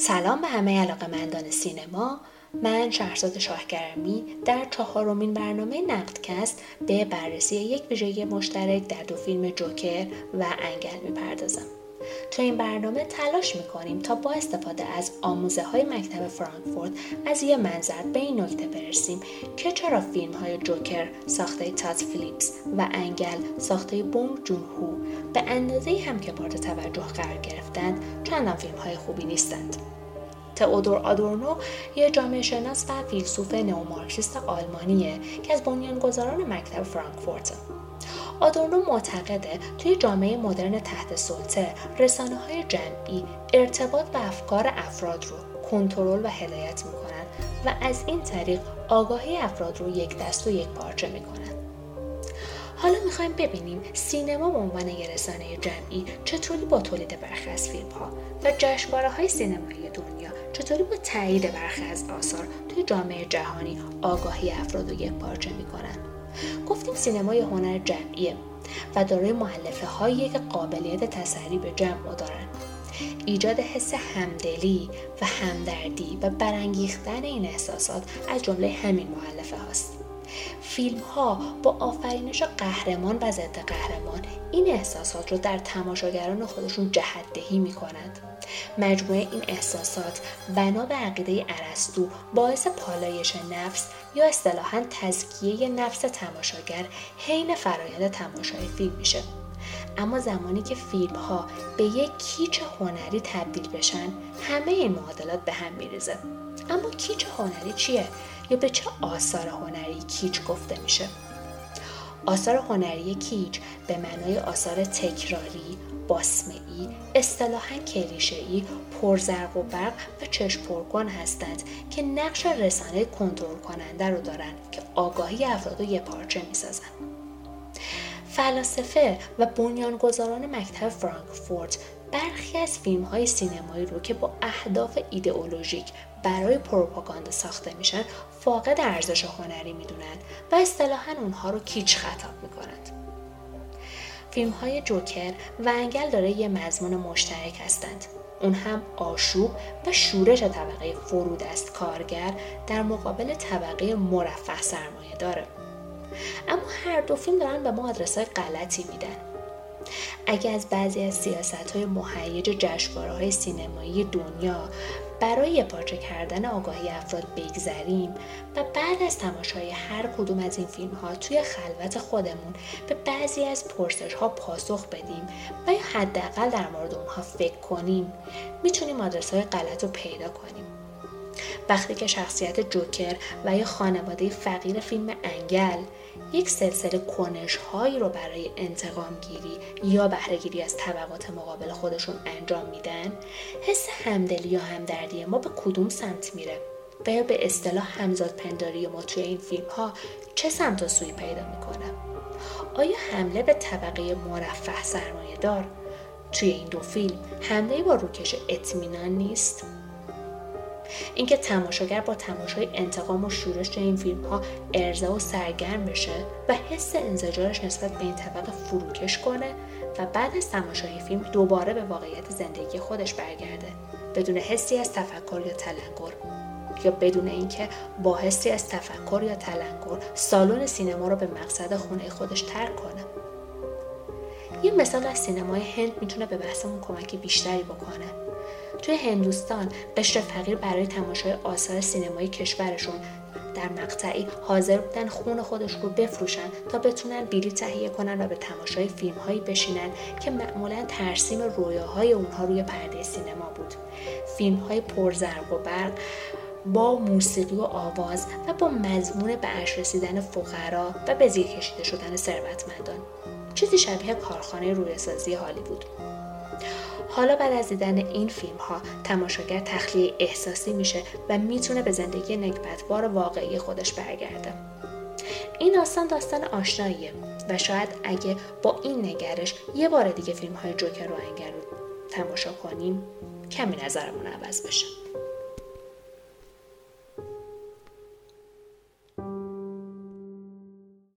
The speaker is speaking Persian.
سلام به همه علاقه مندان سینما. من شهرزاد شاهگرمی در چهارمین برنامه نقدکست به بررسی یک ویژگی مشترک در دو فیلم جوکر و انگل می‌پردازم. تو این برنامه تلاش می‌کنیم تا با استفاده از آموزه های مکتب فرانکفورت از یه منظر به این نکته برسیم که چرا فیلم های جوکر ساخته تات فیلیپس و انگل ساخته بونگ جون هو به اندازه هم که مورد توجه قرار گرفتند چندان فیلم های خوبی نیستند. تئودور آدورنو یه جامعه شناس و فیلسوف نئومارکسیست آلمانیه که از بنیانگذاران مکتب فرانکفورت آدورنو معتقده توی جامعه مدرن تحت سلطه رسانه های جمعی ارتباط به افکار افراد رو کنترل و هدایت می‌کنن و از این طریق آگاهی افراد رو یک دست و یک پارچه می‌کنن. حالا می‌خوایم ببینیم سینما به عنوان یه رسانه جمعی چطوری با تولید برخی از فیلم ها و جشنواره های سینمایی دنیا چطوری با تایید برخی از آثار توی جامعه جهانی آگاهی افراد رو یک پارچه می‌کنن؟ گفتیم سینمای هنر جمعیه و دارای معلفه هایی که قابلیت تسری به جمع دارن. ایجاد حس همدلی و همدردی و برانگیختن این احساسات از جمله همین معلفه هاست. فیلم ها با آفرینش قهرمان و ضد قهرمان این احساسات رو در تماشاگران خودشون جهت دهی می کنند. مجموعه این احساسات بنا به عقیده ارسطو باعث پالایش نفس یا اصطلاحا تزکیه نفس تماشاگر حین فرایند تماشای فیلم میشه. اما زمانی که فیلم ها به یک کیچ هنری تبدیل بشن همه این معادلات به هم میریزه. اما کیچ هنری چیه؟ یا به چه آثار هنری کیچ گفته میشه؟ آثار هنری کیچ به معنای آثار تکراری باسمعی اصطلاحا کلیشهای پرزرق و برق و چشم پرکن هستند که نقش رسانه کنترل کننده رو دارند که آگاهی افراد رو یه پارچه می‌سازن. فلاسفه و بنیانگذاران مکتب فرانکفورت برخی از فیلم های سینمایی رو که با اهداف ایدئولوژیک برای پروپاگاندا ساخته میشن فاقد ارزش هنری می‌دونند و اصطلاحا اونها رو کیچ خطاب می‌کنند. فیلم های جوکر و انگل داره یه مضمون مشترک هستند. اون هم آشوب و شورش طبقه فرود است. کارگر در مقابل طبقه مرفه سرمایه داره. اما هر دو فیلم دارن به ما آدرس های غلطی میدن. اگر از بعضی از سیاست های مهیج جشنواره های سینمایی دنیا برای پارچه کردن آگاهی افراد بگذریم و بعد از تماشای هر کدوم از این فیلم ها توی خلوت خودمون به بعضی از پرسش ها پاسخ بدیم و یا حداقل در مورد اونها فکر کنیم می‌تونیم آدرس های غلط رو پیدا کنیم. وقتی که شخصیت جوکر و یا خانواده فقیر فیلم انگل یک سلسله کنش هایی رو برای انتقام گیری یا بهرهگیری از طبقات مقابل خودشون انجام میدن؟ حس همدلی یا همدردی ما به کدوم سمت میره؟ و یا به اصطلاح همزاد پنداری ما توی این فیلم ها چه سمت و سوی پیدا می‌کنه؟ آیا حمله به طبقه مرفه سرمایه دار توی این دو فیلم حمله با روکش اطمینان نیست؟ اینکه تماشاگر با تماشای انتقام و شورش این فیلم ها ارضا و سرگرم بشه و حس انزجارش نسبت به این طبقه فروکش کنه و بعد از تماشای فیلم دوباره به واقعیت زندگی خودش برگرده. بدون حسی از تفکر یا تلنگر. یا بدون اینکه با حسی از تفکر یا تلنگر سالن سینما رو به مقصد خونه خودش ترک کنه. یه مثال از سینمای هند می‌تونه به بحثمون کمک بیشتری بکنه. توی هندوستان قشر فقیر برای تماشای آثار سینمایی کشورشون در مقطعی حاضر بودن خون خودش رو بفروشن تا بتونن بیلی تهیه کنن و به تماشای فیلم هایی بشینن که معمولا ترسیم رویاهای اونها روی پرده سینما بود. فیلم های پرزرق و برق با موسیقی و آواز و با مضمون به اش رسیدن فقرا و به زیر کشیده شدن ثروتمندان. چیزی شبیه کارخانه رویسازی هالیوود حالا بعد از دیدن این فیلم ها تماشاگر تخلیه احساسی میشه و می‌تونه به زندگی نکبتبار واقعی خودش برگرده. این داستان داستان آشناییه و شاید اگه با این نگرش یه بار دیگه فیلم های جوکر رو انگر رو تماشا کنیم کمی نظرمون عوض بشه.